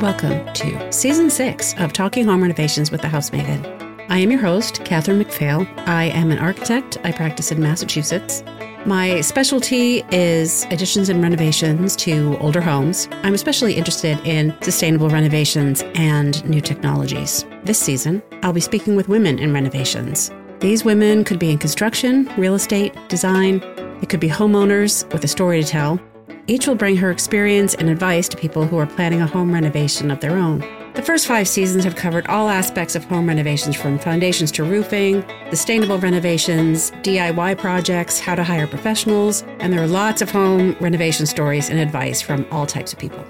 Welcome to season six of Talking Home Renovations with the House Maven. I am your host, Catherine McPhail. I am an architect. I practice in Massachusetts. My specialty is additions and renovations to older homes. I'm especially interested in sustainable renovations and new technologies. This season, I'll be speaking with women in renovations. These women could be in construction, real estate, design. It could be homeowners with a story to tell, each will bring her experience and advice to people who are planning a home renovation of their own. The first five seasons have covered all aspects of home renovations from foundations to roofing, sustainable renovations, DIY projects, how to hire professionals, and there are lots of home renovation stories and advice from all types of people.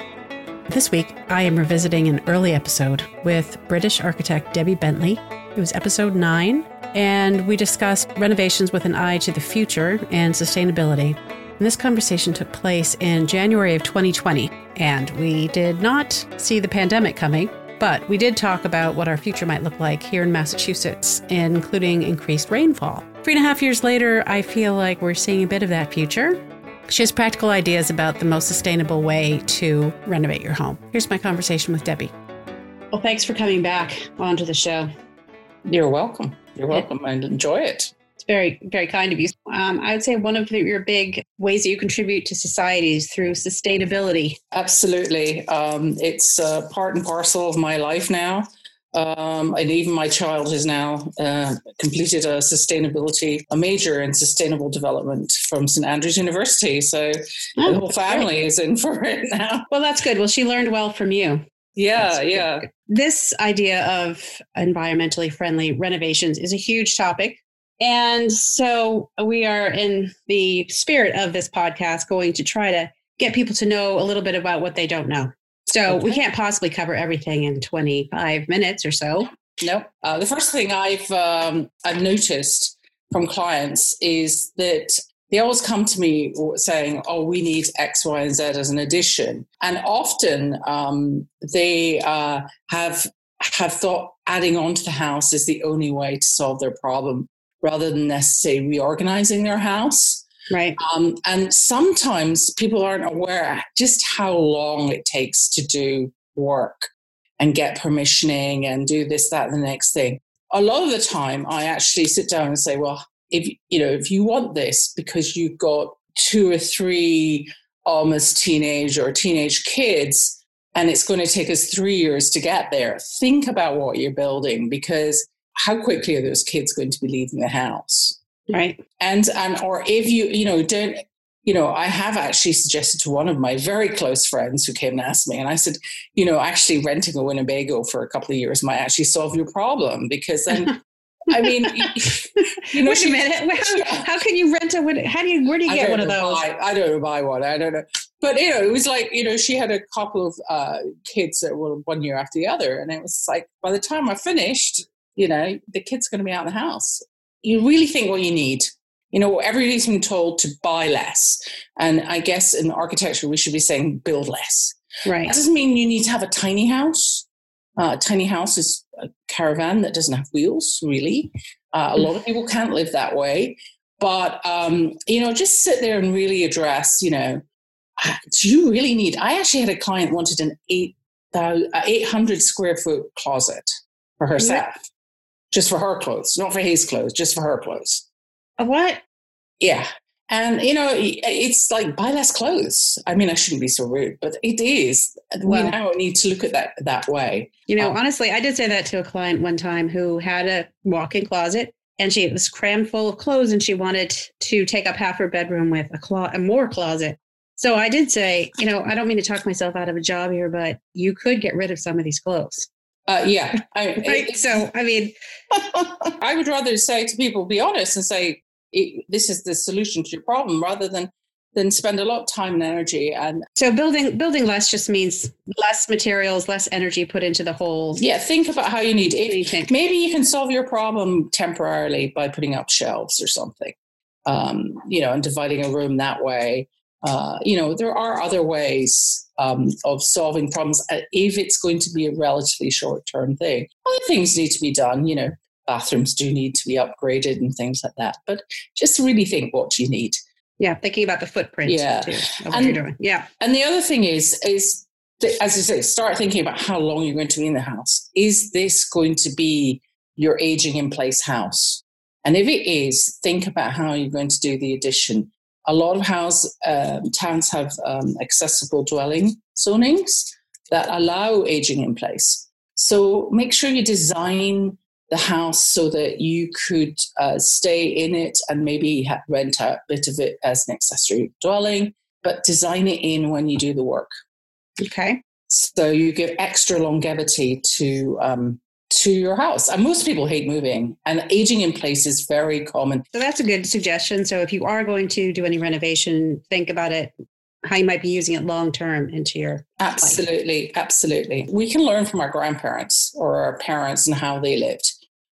This week, I am revisiting an early episode with British architect Debbie Bentley. It was episode nine, and we discussed renovations with an eye to the future and sustainability. And this conversation took place in January of 2020, and we did not see the pandemic coming, but we did talk about what our future might look like here in Massachusetts, including increased rainfall. Three and a half years later, I feel like we're seeing a bit of that future. She has practical ideas about the most sustainable way to renovate your home. Here's my conversation with Debbie. Well, thanks for coming back onto the show. You're welcome. You're welcome. I enjoy it very, very kind of you. Um, I would say one of the, your big ways that you contribute to society is through sustainability. Absolutely. Um, it's uh, part and parcel of my life now. Um, and even my child has now uh, completed a sustainability, a major in sustainable development from St Andrews University. So oh, the whole family great. is in for it now. Well, that's good. Well, she learned well from you. Yeah, yeah. This idea of environmentally friendly renovations is a huge topic. And so we are in the spirit of this podcast going to try to get people to know a little bit about what they don't know. So okay. we can't possibly cover everything in 25 minutes or so. Nope. Uh, the first thing I've um, I've noticed from clients is that they always come to me saying, "Oh, we need X, Y, and Z as an addition," and often um, they uh, have have thought adding on to the house is the only way to solve their problem rather than necessarily reorganizing their house. Right. Um, and sometimes people aren't aware just how long it takes to do work and get permissioning and do this, that, and the next thing. A lot of the time, I actually sit down and say, well, if you know, if you want this because you've got two or three almost teenage or teenage kids, and it's going to take us three years to get there, think about what you're building because how quickly are those kids going to be leaving the house? Right. And and or if you, you know, don't you know, I have actually suggested to one of my very close friends who came and asked me, and I said, you know, actually renting a Winnebago for a couple of years might actually solve your problem because then I mean, you know, wait a minute. How, how, can you rent a? How do you? Where do you get one of those? Buy, I don't know buy one. I don't know. But you know, it was like you know, she had a couple of uh, kids that were one year after the other, and it was like by the time I finished, you know, the kid's going to be out of the house. You really think what you need. You know, everybody's been told to buy less. And I guess in architecture, we should be saying build less. Right. That doesn't mean you need to have a tiny house. Uh, a tiny house is a caravan that doesn't have wheels, really. Uh, a lot of people can't live that way. But, um, you know, just sit there and really address, you know, uh, do you really need? I actually had a client wanted an 8, 800 square foot closet for herself just for her clothes, not for his clothes, just for her clothes. What? Yeah. And, you know, it's like buy less clothes. I mean, I shouldn't be so rude, but it is. Well, we now need to look at that that way. You know, um, honestly, I did say that to a client one time who had a walk in closet and she was crammed full of clothes and she wanted to take up half her bedroom with a, clo- a more closet. So I did say, you know, I don't mean to talk myself out of a job here, but you could get rid of some of these clothes. Uh, yeah. I, right. It, so, I mean, I would rather say to people, be honest and say, this is the solution to your problem rather than than spend a lot of time and energy and so building building less just means less materials less energy put into the whole yeah think about how you need it maybe you can solve your problem temporarily by putting up shelves or something um, you know and dividing a room that way uh, you know, there are other ways um, of solving problems uh, if it's going to be a relatively short term thing. Other things need to be done, you know, bathrooms do need to be upgraded and things like that. But just really think what you need. Yeah, thinking about the footprint yeah. too, and. Yeah. And the other thing is, is as you say, start thinking about how long you're going to be in the house. Is this going to be your aging in place house? And if it is, think about how you're going to do the addition. A lot of house um, towns have um, accessible dwelling zonings that allow aging in place. So make sure you design the house so that you could uh, stay in it and maybe rent out a bit of it as an accessory dwelling, but design it in when you do the work. Okay. So you give extra longevity to um, to your house. And most people hate moving, and aging in place is very common. So that's a good suggestion. So if you are going to do any renovation, think about it how you might be using it long term into your absolutely life. absolutely we can learn from our grandparents or our parents and how they lived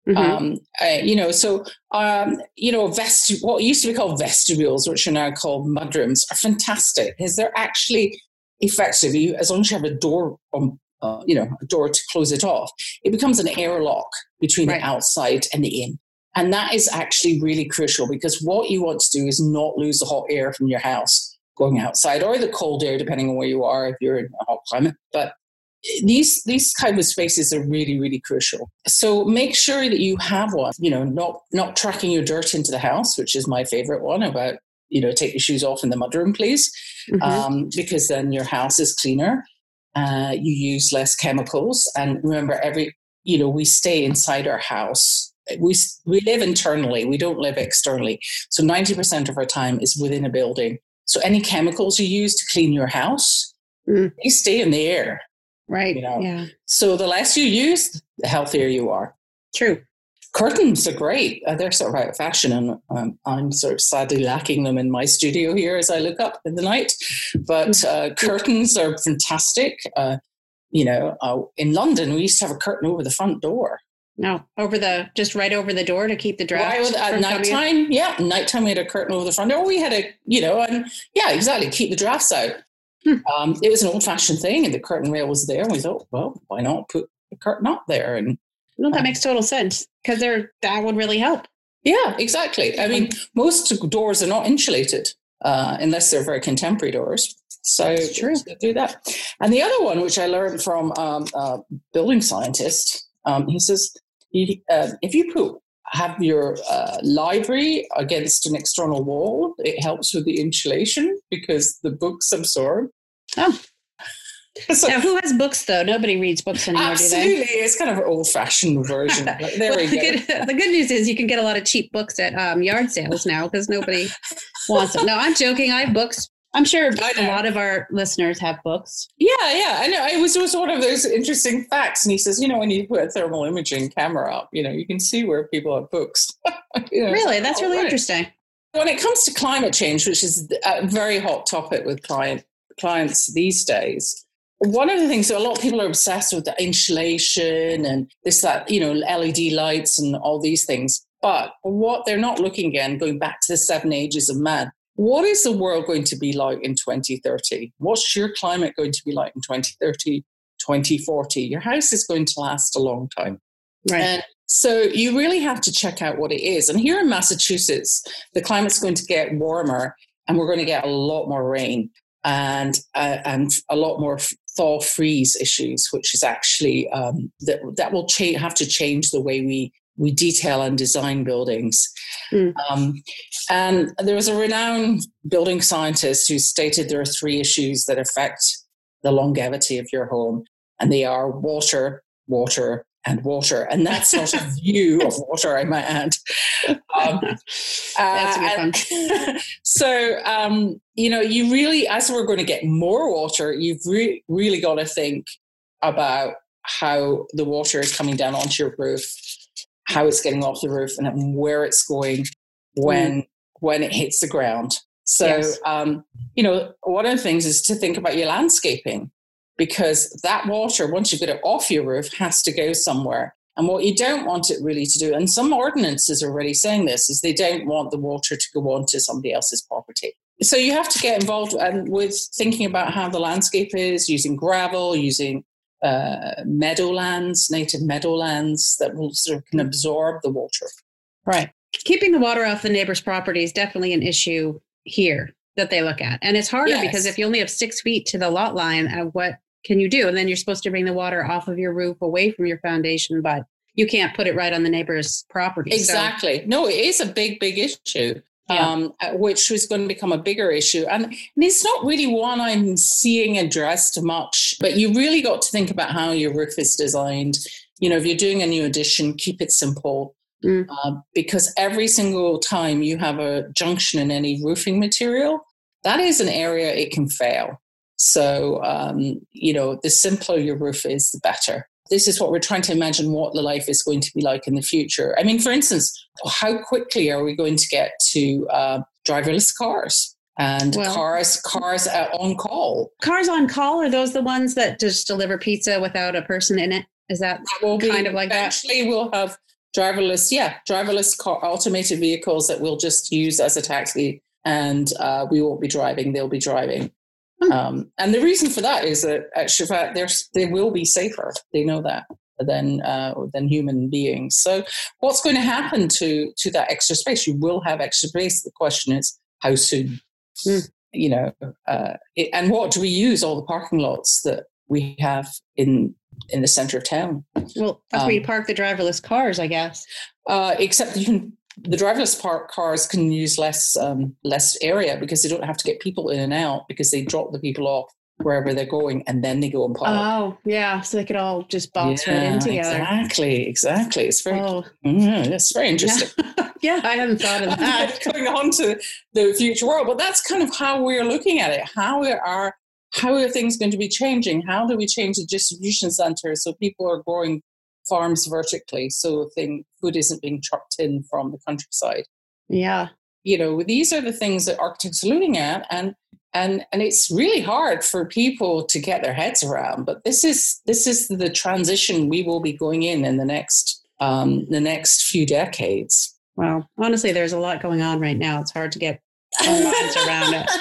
mm-hmm. um, uh, you know so um, you know vest what used to be called vestibules which are now called mudrooms are fantastic because they're actually effective you as long as you have a door on uh, you know a door to close it off it becomes an airlock between right. the outside and the in and that is actually really crucial because what you want to do is not lose the hot air from your house going outside or the cold air, depending on where you are if you're in a hot climate. But these these kind of spaces are really really crucial so make sure that you have one you know not not tracking your dirt into the house which is my favorite one about you know take your shoes off in the mudroom please mm-hmm. um, because then your house is cleaner uh, you use less chemicals and remember every you know we stay inside our house we we live internally we don't live externally so 90% of our time is within a building so any chemicals you use to clean your house, mm. they stay in the air. Right. You know? Yeah. So the less you use, the healthier you are. True. Curtains are great. Uh, they're sort of out of fashion, and um, I'm sort of sadly lacking them in my studio here as I look up in the night. But mm. uh, curtains are fantastic. Uh, you know, uh, in London, we used to have a curtain over the front door. No, over the just right over the door to keep the draft. Right, at nighttime, yeah, nighttime we had a curtain over the front door. We had a, you know, and yeah, exactly, keep the drafts out. Hmm. Um, it was an old-fashioned thing, and the curtain rail was there. And we thought, well, why not put the curtain up there? And no, that um, makes total sense because there that would really help. Yeah, exactly. I mean, most doors are not insulated uh, unless they're very contemporary doors. So true. do that. And the other one, which I learned from um, a building scientist, um, he says you, uh, if you put have your uh, library against an external wall, it helps with the insulation because the books absorb. Oh. So, now, who has books though? Nobody reads books anymore, absolutely. It's kind of an old-fashioned version. there well, we go. The good, the good, news is you can get a lot of cheap books at um, yard sales now because nobody wants them. No, I'm joking. I have books I'm sure a lot of our listeners have books. Yeah, yeah. I know. It was just one of those interesting facts. And he says, you know, when you put a thermal imaging camera up, you know, you can see where people have books. you know, really? That's really right. interesting. When it comes to climate change, which is a very hot topic with client clients these days, one of the things so a lot of people are obsessed with the insulation and this that you know led lights and all these things but what they're not looking again going back to the seven ages of man what is the world going to be like in 2030? What's your climate going to be like in 2030, 2040? Your house is going to last a long time. Right. And so you really have to check out what it is. And here in Massachusetts, the climate's going to get warmer and we're going to get a lot more rain and uh, and a lot more thaw freeze issues, which is actually um, that that will cha- have to change the way we we detail and design buildings. Mm. Um, and there was a renowned building scientist who stated there are three issues that affect the longevity of your home, and they are water, water, and water. And that's not a view of water, I might add. Um, uh, so, um, you know, you really, as we're going to get more water, you've re- really got to think about how the water is coming down onto your roof how it's getting off the roof and where it's going when mm. when it hits the ground. So, yes. um, you know, one of the things is to think about your landscaping because that water, once you get it off your roof, has to go somewhere. And what you don't want it really to do, and some ordinances are already saying this, is they don't want the water to go onto somebody else's property. So you have to get involved and with thinking about how the landscape is, using gravel, using uh, meadowlands, native meadowlands that will sort of can absorb the water. Right. Keeping the water off the neighbor's property is definitely an issue here that they look at. And it's harder yes. because if you only have six feet to the lot line, uh, what can you do? And then you're supposed to bring the water off of your roof away from your foundation, but you can't put it right on the neighbor's property. Exactly. So. No, it is a big, big issue. Yeah. Um, uh, which is going to become a bigger issue. And, and it's not really one I'm seeing addressed much, but you really got to think about how your roof is designed. You know, if you're doing a new addition, keep it simple. Mm. Uh, because every single time you have a junction in any roofing material, that is an area it can fail. So, um, you know, the simpler your roof is, the better. This is what we're trying to imagine what the life is going to be like in the future. I mean, for instance, how quickly are we going to get to uh, driverless cars? and well, cars cars on call cars on call are those the ones that just deliver pizza without a person in it is that, that will kind be, of like eventually that? we'll have driverless yeah driverless car automated vehicles that we'll just use as a taxi and uh, we won't be driving they'll be driving Hmm. Um, and the reason for that is that at Chevet, they will be safer. They know that than uh, than human beings. So, what's going to happen to to that extra space? You will have extra space. The question is, how soon? Mm. You know, uh, it, and what do we use all the parking lots that we have in in the center of town? Well, that's um, where you um, park the driverless cars, I guess. Uh, except you can the driverless park cars can use less um, less area because they don't have to get people in and out because they drop the people off wherever they're going and then they go and park. Oh, yeah. So they could all just box yeah, right in together. Exactly, exactly. It's very oh. mm, it's very interesting. Yeah. yeah, I hadn't thought of that. Going on to the future world. But that's kind of how we're looking at it. How we are how are things going to be changing? How do we change the distribution center so people are growing farms vertically, so thing food isn't being trucked in from the countryside. Yeah, you know, these are the things that architects are looking at, and and and it's really hard for people to get their heads around. But this is this is the transition we will be going in in the next um, the next few decades. Wow, honestly, there's a lot going on right now. It's hard to get around it.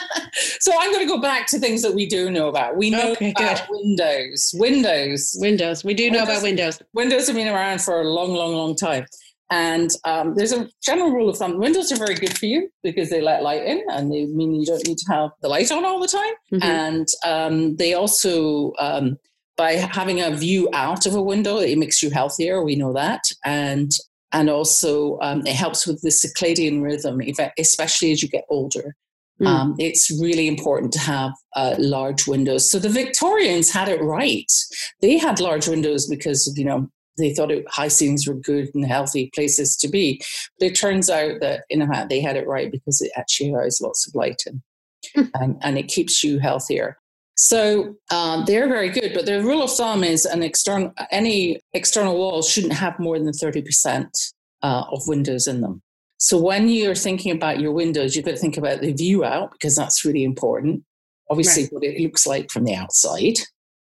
So I'm going to go back to things that we do know about. We know okay, about good. Windows. Windows. Windows. We do Windows, know about Windows. Windows have been around for a long, long, long time. And um, there's a general rule of thumb: windows are very good for you because they let light in, and they mean you don't need to have the light on all the time. Mm-hmm. And um, they also, um, by having a view out of a window, it makes you healthier. We know that, and and also um, it helps with the circadian rhythm, especially as you get older. Mm. Um, it's really important to have uh, large windows. So the Victorians had it right. They had large windows because you know they thought it, high ceilings were good and healthy places to be. But it turns out that in a they had it right because it actually allows lots of light in, hmm. and, and it keeps you healthier. So um, they're very good, but the rule of thumb is an external any external walls shouldn't have more than thirty percent uh, of windows in them. So when you're thinking about your windows, you've got to think about the view out because that's really important. Obviously, right. what it looks like from the outside,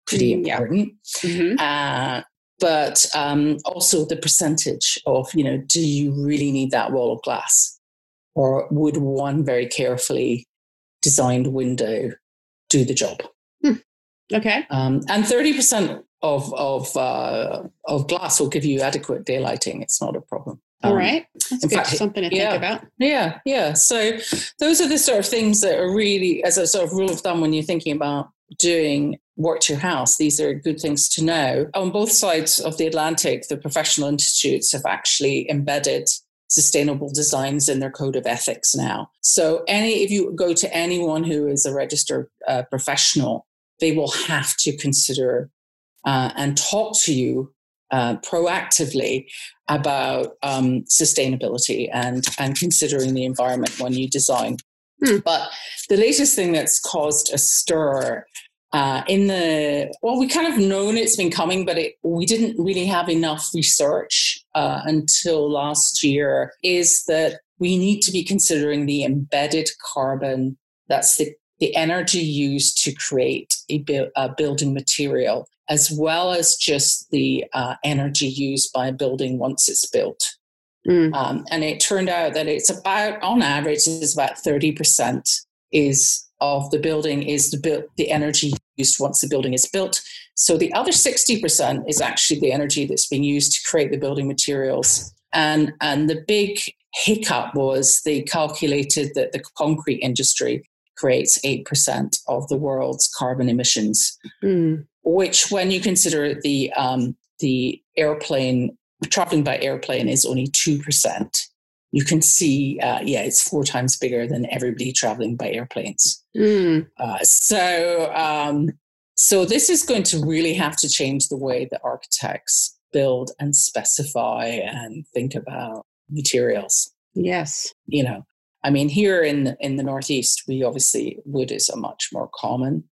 pretty mm, important. Mm-hmm. Uh, but um, also the percentage of you know, do you really need that wall of glass, or would one very carefully designed window do the job? Okay. Um, and 30% of, of, uh, of glass will give you adequate daylighting. It's not a problem. Um, All right. That's good. Fact, something to yeah, think about. Yeah. Yeah. So those are the sort of things that are really, as a sort of rule of thumb, when you're thinking about doing work to your house, these are good things to know. On both sides of the Atlantic, the professional institutes have actually embedded sustainable designs in their code of ethics now. So any if you go to anyone who is a registered uh, professional they will have to consider uh, and talk to you uh, proactively about um, sustainability and, and considering the environment when you design. Hmm. But the latest thing that's caused a stir uh, in the well, we kind of known it's been coming, but it, we didn't really have enough research uh, until last year. Is that we need to be considering the embedded carbon that's the the energy used to create a, bu- a building material, as well as just the uh, energy used by a building once it's built. Mm. Um, and it turned out that it's about, on average, is about 30% is of the building is the, bu- the energy used once the building is built. So the other 60% is actually the energy that's being used to create the building materials. And, and the big hiccup was they calculated that the concrete industry creates 8% of the world's carbon emissions, Mm. which, when you consider the, um, the airplane, traveling by airplane is only 2%. You can see, uh, yeah, it's four times bigger than everybody traveling by airplanes. Mm. Uh, so, um, so this is going to really have to change the way that architects build and specify and think about materials. Yes. You know, I mean, here in in the northeast, we obviously wood is a much more common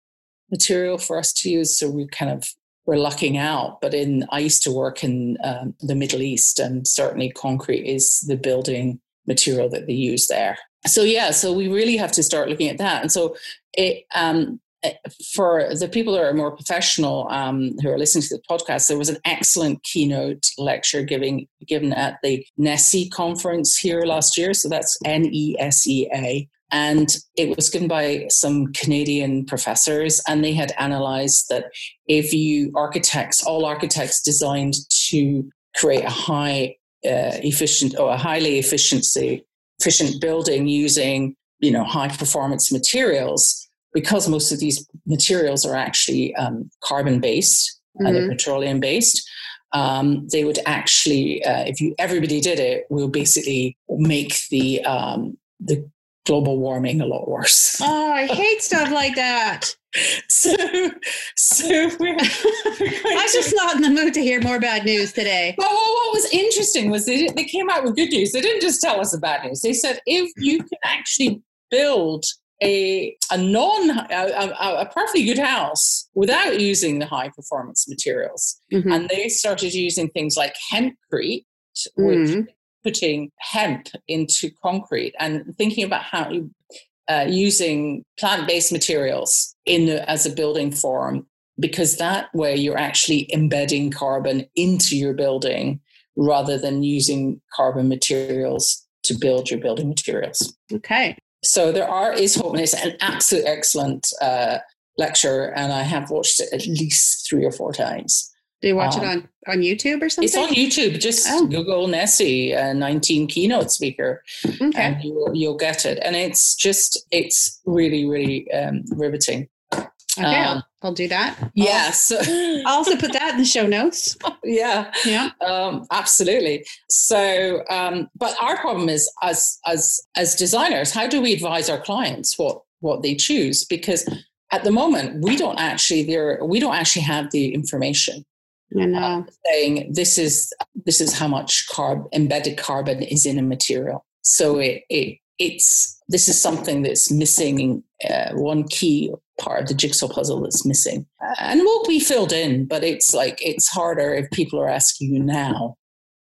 material for us to use, so we kind of we're lucking out. But in I used to work in um, the Middle East, and certainly concrete is the building material that they use there. So yeah, so we really have to start looking at that. And so it um, for the people that are more professional um, who are listening to the podcast, there was an excellent keynote lecture giving given at the NESEA conference here last year. So that's N E S E A. And it was given by some Canadian professors, and they had analyzed that if you architects, all architects designed to create a high uh, efficient or a highly efficiency efficient building using you know high performance materials because most of these materials are actually um, carbon based mm-hmm. and they're petroleum based um, they would actually uh, if you everybody did it will basically make the um, the global warming a lot worse. Oh i hate stuff like that. So so we're, we're i'm just not in the mood to hear more bad news today. Well, well what was interesting was they, they came out with good news. They didn't just tell us the bad news. They said if you can actually build a a non a, a, a, perfectly good house without using the high performance materials, mm-hmm. and they started using things like hempcrete, which mm-hmm. putting hemp into concrete and thinking about how you, uh, using plant based materials in the, as a building form because that way you're actually embedding carbon into your building rather than using carbon materials to build your building materials. Okay. So there are is hope, and it's an absolute excellent uh, lecture, and I have watched it at least three or four times. Do you watch um, it on, on YouTube or something? It's on YouTube. Just oh. Google uh, 19 keynote speaker, okay. and you'll, you'll get it. And it's just, it's really, really um, riveting. Okay, um, I'll, do that. Yes. I'll also put that in the show notes. yeah. Yeah. Um, absolutely. So, um, but our problem is as as as designers, how do we advise our clients what what they choose? Because at the moment, we don't actually there we don't actually have the information. I know. Uh, saying this is this is how much carb embedded carbon is in a material. So it it it's this is something that's missing uh, one key part of the jigsaw puzzle that's missing. And will be filled in but it's like it's harder if people are asking you now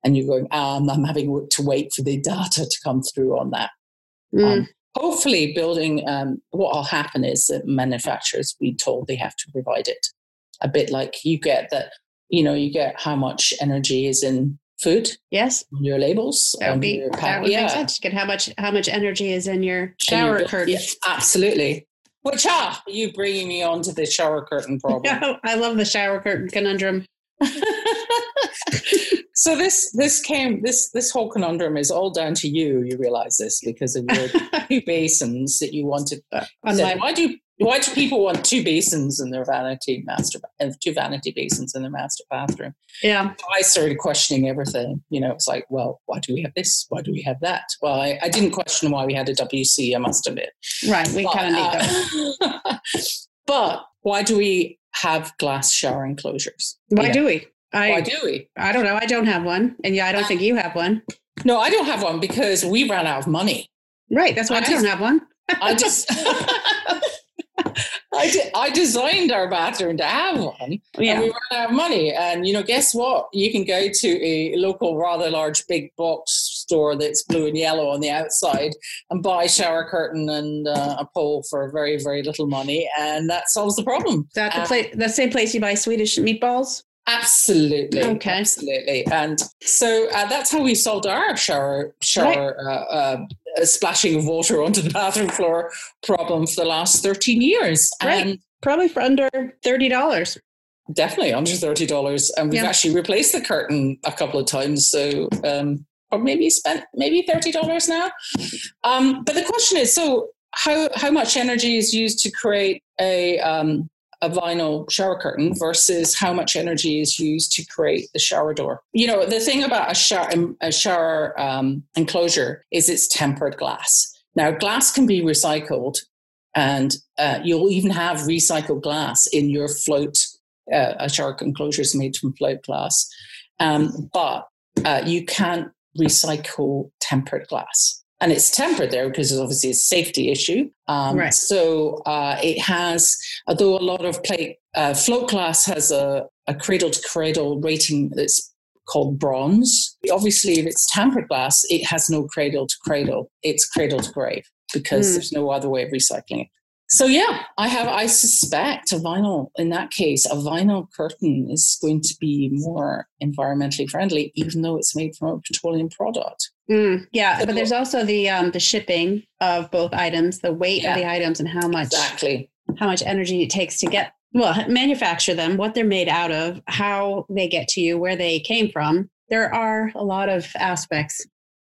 and you're going um, i'm having to wait for the data to come through on that. Mm. um, hopefully building um, what will happen is that manufacturers be told they have to provide it. A bit like you get that you know you get how much energy is in food yes on your labels that would, be, your that would yeah. make sense get how much how much energy is in your shower your, curtain yeah, absolutely which ah, you bringing me on to the shower curtain problem. I love the shower curtain conundrum. so this this came this this whole conundrum is all down to you. You realize this because of your two basins that you wanted. Uh, said, why do why do people want two basins in their vanity master and uh, two vanity basins in their master bathroom? Yeah. I started questioning everything. You know, it's like, well, why do we have this? Why do we have that? Well, I, I didn't question why we had a WC, I must admit. Right. We kind of need that. Uh, but why do we have glass shower enclosures? Why do we? I, why do we? I don't know. I don't have one. And yeah, I don't uh, think you have one. No, I don't have one because we ran out of money. Right. That's why I, I don't have one. I just I, de- I designed our bathroom to have one. Yeah. And we ran out of money. And, you know, guess what? You can go to a local, rather large, big box store that's blue and yellow on the outside and buy a shower curtain and uh, a pole for very, very little money. And that solves the problem. Is that the, um, place, the same place you buy Swedish meatballs? Absolutely. Okay. Absolutely. And so uh, that's how we solved our shower shower right. uh, uh, splashing of water onto the bathroom floor problem for the last 13 years. Right. And Probably for under $30. Definitely under $30. And we've yeah. actually replaced the curtain a couple of times. So, um, or maybe spent maybe $30 now. Um, but the question is so how how much energy is used to create a um, a vinyl shower curtain versus how much energy is used to create the shower door. You know, the thing about a shower a shower um, enclosure is it's tempered glass. Now, glass can be recycled, and uh, you'll even have recycled glass in your float. Uh, a shower enclosure is made from float glass, um, but uh, you can't recycle tempered glass and it's tempered there because it's obviously a safety issue. Um, right. So uh, it has, although a lot of plate uh, float glass has a, a cradle to cradle rating that's called bronze. Obviously, if it's tempered glass, it has no cradle to cradle. It's cradle to grave because mm. there's no other way of recycling it. So yeah, I have. I suspect a vinyl. In that case, a vinyl curtain is going to be more environmentally friendly, even though it's made from a petroleum product. Mm, yeah, so, but there's also the um, the shipping of both items, the weight yeah, of the items, and how much exactly how much energy it takes to get well manufacture them, what they're made out of, how they get to you, where they came from. There are a lot of aspects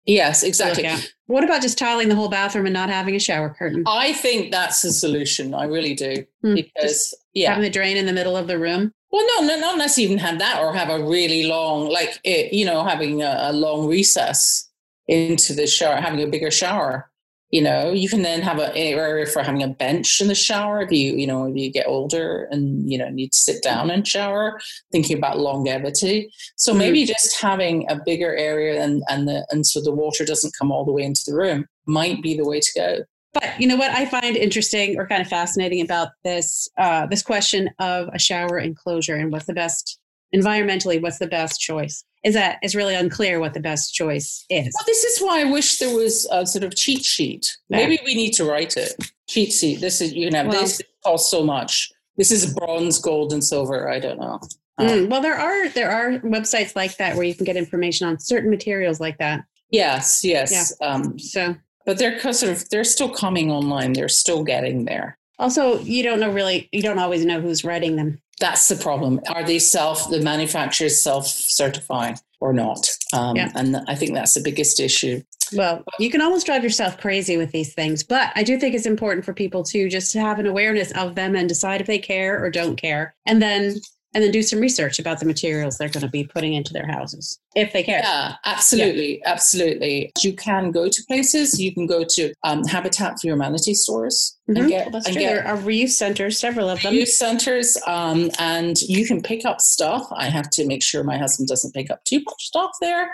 Yes, exactly. What about just tiling the whole bathroom and not having a shower curtain? I think that's a solution. I really do. Hmm. Because yeah. Having the drain in the middle of the room. Well, no, no, not unless you even have that or have a really long, like, it, you know, having a, a long recess into the shower, having a bigger shower you know you can then have an area for having a bench in the shower if you you know if you get older and you know need to sit down and shower thinking about longevity. So mm-hmm. maybe just having a bigger area and and the and so the water doesn't come all the way into the room might be the way to go. But you know what I find interesting or kind of fascinating about this uh, this question of a shower enclosure and what's the best environmentally what's the best choice is that it's really unclear what the best choice is. Well, this is why I wish there was a sort of cheat sheet. Yeah. Maybe we need to write it. Cheat sheet. This is you can have well, this costs so much. This is bronze, gold, and silver. I don't know. Mm, well, there are there are websites like that where you can get information on certain materials like that. Yes, yes. Yeah. Um, so, but they're sort of they're still coming online. They're still getting there. Also, you don't know really. You don't always know who's writing them that's the problem. Are they self, the manufacturers self certifying or not? Um, yeah. And I think that's the biggest issue. Well, you can almost drive yourself crazy with these things, but I do think it's important for people to just have an awareness of them and decide if they care or don't care. And then and then do some research about the materials they're going to be putting into their houses if they care. Yeah, absolutely, yeah. absolutely. You can go to places. You can go to um, Habitat for Humanity stores mm-hmm. and get. That's and. Get there are reuse centers, several of them. Reuse centers, um, and you can pick up stuff. I have to make sure my husband doesn't pick up too much stuff there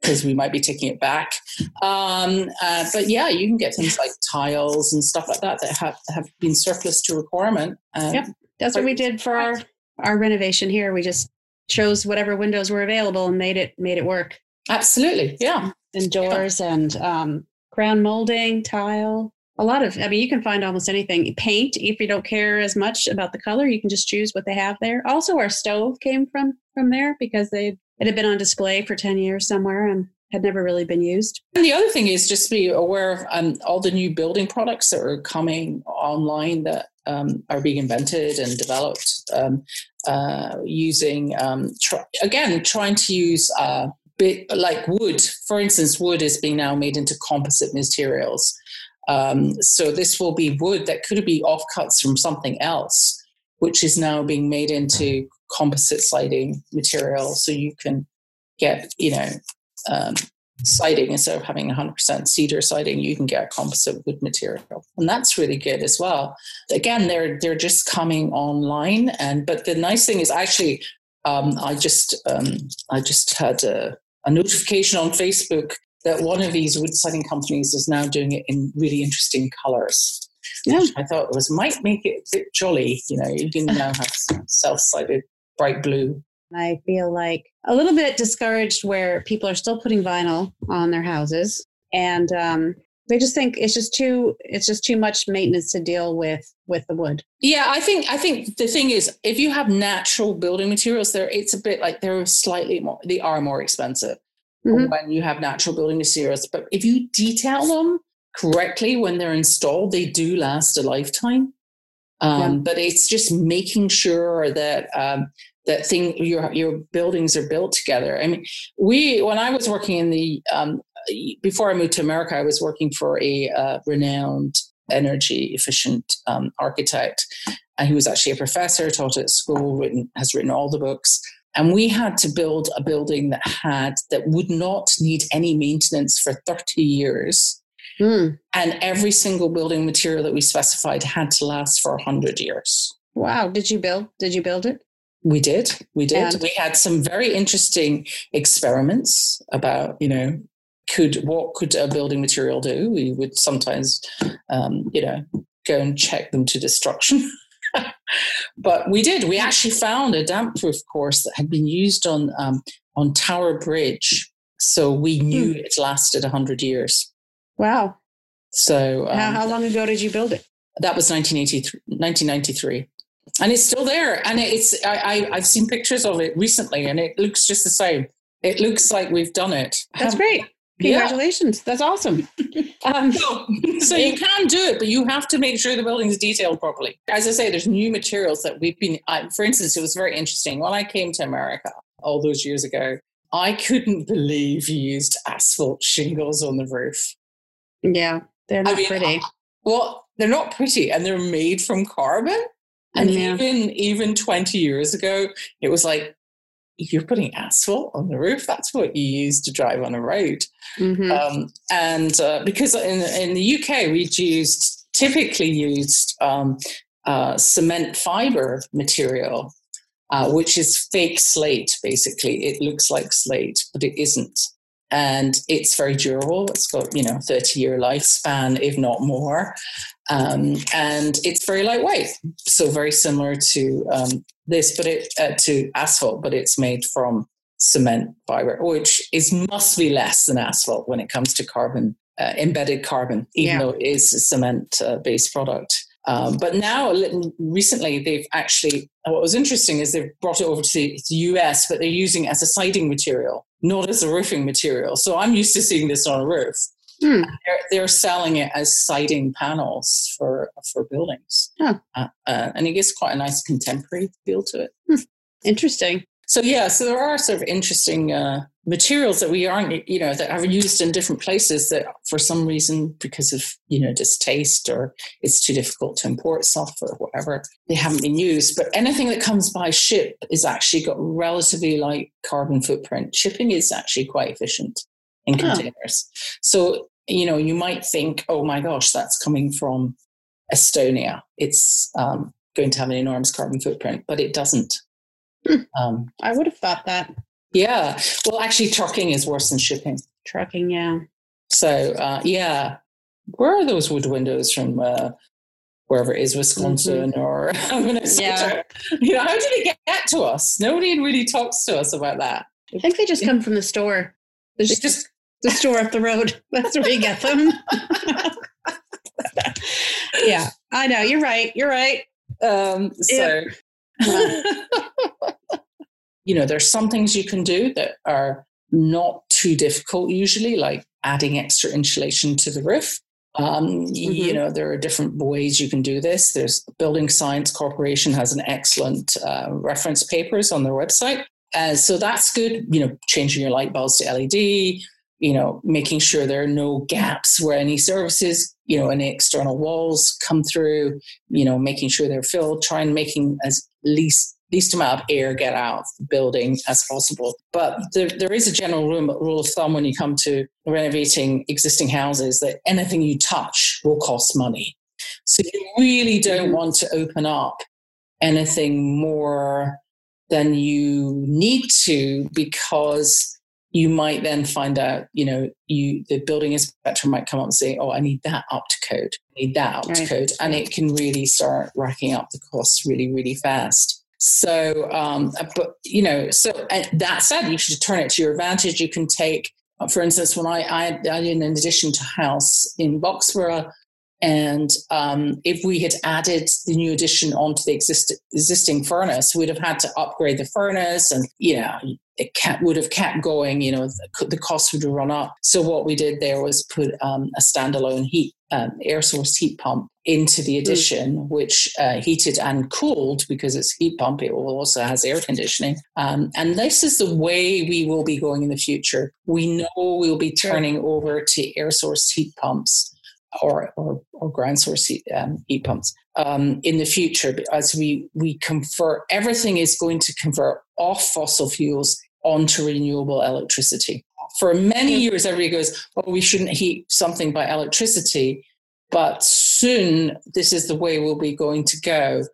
because we might be taking it back. Um, uh, but yeah, you can get things like tiles and stuff like that that have, have been surplus to requirement. Um, yep, that's what we did for our our renovation here. We just chose whatever windows were available and made it made it work. Absolutely, yeah. And doors yeah. and um, crown molding, tile. A lot of, I mean, you can find almost anything. Paint, if you don't care as much about the color, you can just choose what they have there. Also, our stove came from from there because they it had been on display for ten years somewhere, and had never really been used. And the other thing is just be aware of um, all the new building products that are coming online that um, are being invented and developed um, uh, using, um, again, trying to use uh, bit, like wood. For instance, wood is being now made into composite materials. Um, so this will be wood that could be offcuts from something else, which is now being made into composite sliding material. So you can get, you know, um, siding instead of having 100% cedar siding you can get a composite wood material. And that's really good as well. Again they're they're just coming online and but the nice thing is actually um, i just um, i just had a, a, notification on facebook that one of these wood siding companies is now doing it in really interesting colors. Yeah. i thought was might make it a bit jolly you know you can now have self-sided bright blue I feel like a little bit discouraged where people are still putting vinyl on their houses and um, they just think it's just too it's just too much maintenance to deal with with the wood yeah i think i think the thing is if you have natural building materials there it's a bit like they're slightly more they are more expensive mm-hmm. when you have natural building materials but if you detail them correctly when they're installed they do last a lifetime um, yeah. but it's just making sure that um, that thing your your buildings are built together. I mean, we when I was working in the um, before I moved to America, I was working for a uh, renowned energy efficient um, architect. And he was actually a professor, taught at school, written, has written all the books. And we had to build a building that had, that would not need any maintenance for 30 years. Mm. And every single building material that we specified had to last for 100 years. Wow. Did you build, did you build it? We did. We did. And we had some very interesting experiments about, you know, could what could a building material do? We would sometimes, um, you know, go and check them to destruction. but we did. We actually found a damp proof course that had been used on um, on Tower Bridge, so we knew mm. it lasted hundred years. Wow! So um, how, how long ago did you build it? That was 1983, 1993 and it's still there. And it's I, I have seen pictures of it recently, and it looks just the same. It looks like we've done it. That's great. Congratulations. Yeah. That's awesome. Um, so, so you can do it, but you have to make sure the building's detailed properly. As I say, there's new materials that we've been, uh, for instance, it was very interesting. When I came to America all those years ago, I couldn't believe you used asphalt shingles on the roof. Yeah, they're not I mean, pretty. Uh, well, they're not pretty and they're made from carbon. And yeah. even even 20 years ago, it was like, you're putting asphalt on the roof. That's what you use to drive on a road. Mm-hmm. Um, and uh, because in, in the UK, we'd used typically used um, uh, cement fiber material, uh, which is fake slate. Basically, it looks like slate, but it isn't and it's very durable. It's got you know 30 year lifespan, if not more, um, and it's very lightweight. So very similar to um, this, but it uh, to asphalt, but it's made from cement fiber, which is must be less than asphalt when it comes to carbon uh, embedded carbon, even yeah. though it is a cement uh, based product. Um, but now, recently, they've actually, what was interesting is they've brought it over to the, to the US, but they're using it as a siding material not as a roofing material. So I'm used to seeing this on a roof. Hmm. They're, they're, selling it as siding panels for for buildings, huh. uh, uh, and it gives quite a nice contemporary feel to it. Hmm. Interesting. So yeah, so there are sort of interesting uh, materials that we aren't, you know, that are used in different places that for some reason, because of, you know, distaste or it's too difficult to import stuff or whatever, they haven't been used. But anything that comes by ship is actually got relatively light carbon footprint. Shipping is actually quite efficient in containers. So, you know, you might think, oh my gosh, that's coming from Estonia. It's um, going to have an enormous carbon footprint, but it doesn't. Hmm. Um, I would have thought that. Yeah. Well, actually, trucking is worse than shipping. Trucking, yeah. So, uh, yeah. Where are those wood windows from? Uh, wherever it is, Wisconsin mm-hmm. or Minnesota. Yeah. You know, how did it get to us? Nobody really talks to us about that. I think they just come from the store. There's just, just the store up the road. That's where you get them. yeah, I know. You're right. You're right. Um, so, you know, there's some things you can do that are not too difficult usually, like adding extra insulation to the roof. Um, mm-hmm. You know, there are different ways you can do this. There's Building Science Corporation has an excellent uh, reference papers on their website. Uh, so that's good. You know, changing your light bulbs to LED. You know, making sure there are no gaps where any services, you know, any external walls come through. You know, making sure they're filled. Trying making as least least amount of air get out of the building as possible. But there, there is a general rule of thumb when you come to renovating existing houses that anything you touch will cost money. So you really don't mm-hmm. want to open up anything more than you need to because you might then find out, you know, you the building inspector might come up and say, "Oh, I need that up to code, I need that up right. to code," and it can really start racking up the costs really, really fast. So, um, but you know, so that said, you should turn it to your advantage. You can take, for instance, when I, I, I did an addition to house in Boxborough, and um, if we had added the new addition onto the exist- existing furnace, we'd have had to upgrade the furnace, and you know, it kept, would have kept going. You know, the, the cost would have run up. So what we did there was put um, a standalone heat um, air source heat pump into the hmm. addition, mm. which uh, heated and cooled because it's heat pump. It also has air conditioning. Um, and this is the way we will be going in the future. We know we'll be turning over to air source heat pumps or, or, or ground source heat, um, heat pumps um, in the future as we, we convert, everything is going to convert off fossil fuels onto renewable electricity. For many years, everybody goes, oh, we shouldn't heat something by electricity. But soon, this is the way we'll be going to go.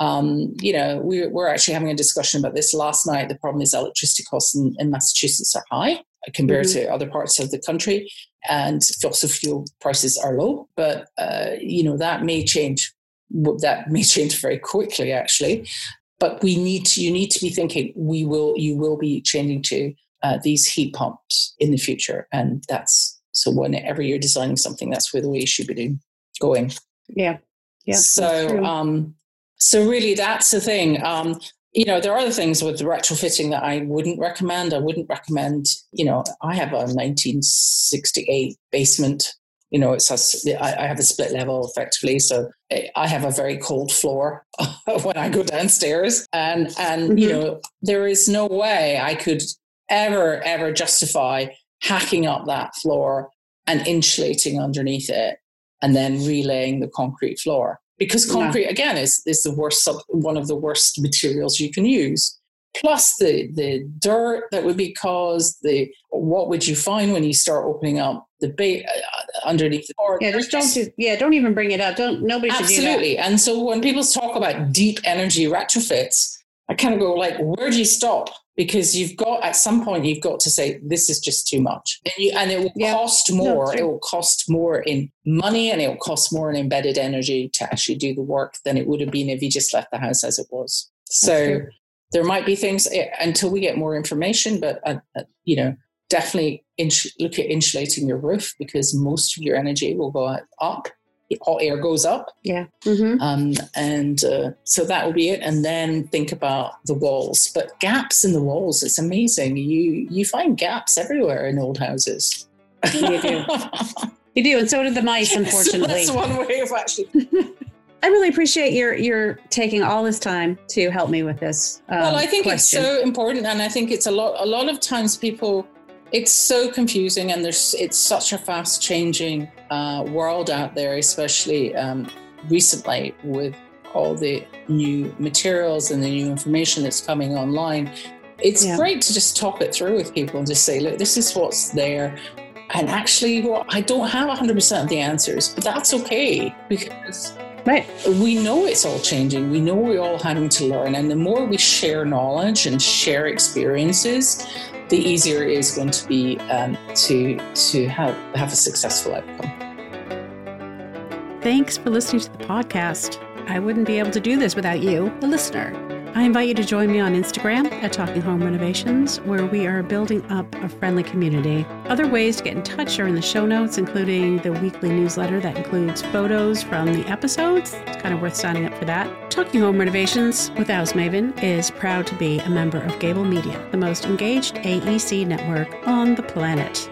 Um, you know, we, we're actually having a discussion about this last night. The problem is electricity costs in, in Massachusetts are high compared mm-hmm. to other parts of the country, and fossil fuel prices are low. But uh, you know that may change. That may change very quickly, actually. But we need to. You need to be thinking. We will. You will be changing to uh, these heat pumps in the future, and that's so. Whenever you're designing something, that's where the way you should be doing, going. Yeah. Yeah. So. Um, so really, that's the thing. Um, you know, there are other things with retrofitting that I wouldn't recommend. I wouldn't recommend, you know, I have a 1968 basement. You know, it's a, I have a split level effectively, so I have a very cold floor when I go downstairs, and and mm-hmm. you know, there is no way I could ever ever justify hacking up that floor and insulating underneath it, and then relaying the concrete floor because concrete yeah. again is is the worst one of the worst materials you can use. Plus the the dirt that would be caused the what would you find when you start opening up the bait uh, underneath the board yeah just don't do, yeah don't even bring it up. Don't nobody absolutely. And so when people talk about deep energy retrofits i kind of go like where do you stop because you've got at some point you've got to say this is just too much. And, you, and it will yeah. cost more. no, it will cost more in money and it will cost more in embedded energy to actually do the work than it would have been if you just left the house as it was. So there might be things eh, until we get more information but uh, uh, you know definitely ins- look at insulating your roof because most of your energy will go up hot air goes up. Yeah. Mm-hmm. Um, and uh, so that will be it. And then think about the walls. But gaps in the walls, it's amazing. You you find gaps everywhere in old houses. You do. you do, and so do the mice, unfortunately. so that's one way of actually. I really appreciate your your taking all this time to help me with this. Um, well, I think question. it's so important, and I think it's a lot. A lot of times, people it's so confusing and there's it's such a fast changing uh, world out there especially um, recently with all the new materials and the new information that's coming online it's yeah. great to just talk it through with people and just say look this is what's there and actually well, i don't have 100% of the answers but that's okay because Right. We know it's all changing. We know we're all having to learn. And the more we share knowledge and share experiences, the easier it is going to be um, to to have have a successful outcome. Thanks for listening to the podcast. I wouldn't be able to do this without you, the listener. I invite you to join me on Instagram at Talking Home Renovations, where we are building up a friendly community. Other ways to get in touch are in the show notes, including the weekly newsletter that includes photos from the episodes. It's kind of worth signing up for that. Talking Home Renovations with House Maven is proud to be a member of Gabl Media, the most engaged AEC network on the planet.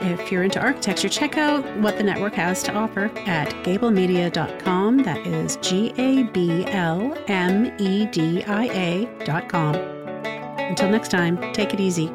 If you're into architecture, check out what the network has to offer at gablmedia.com. That is G A B L M E D I A.com. Until next time, take it easy.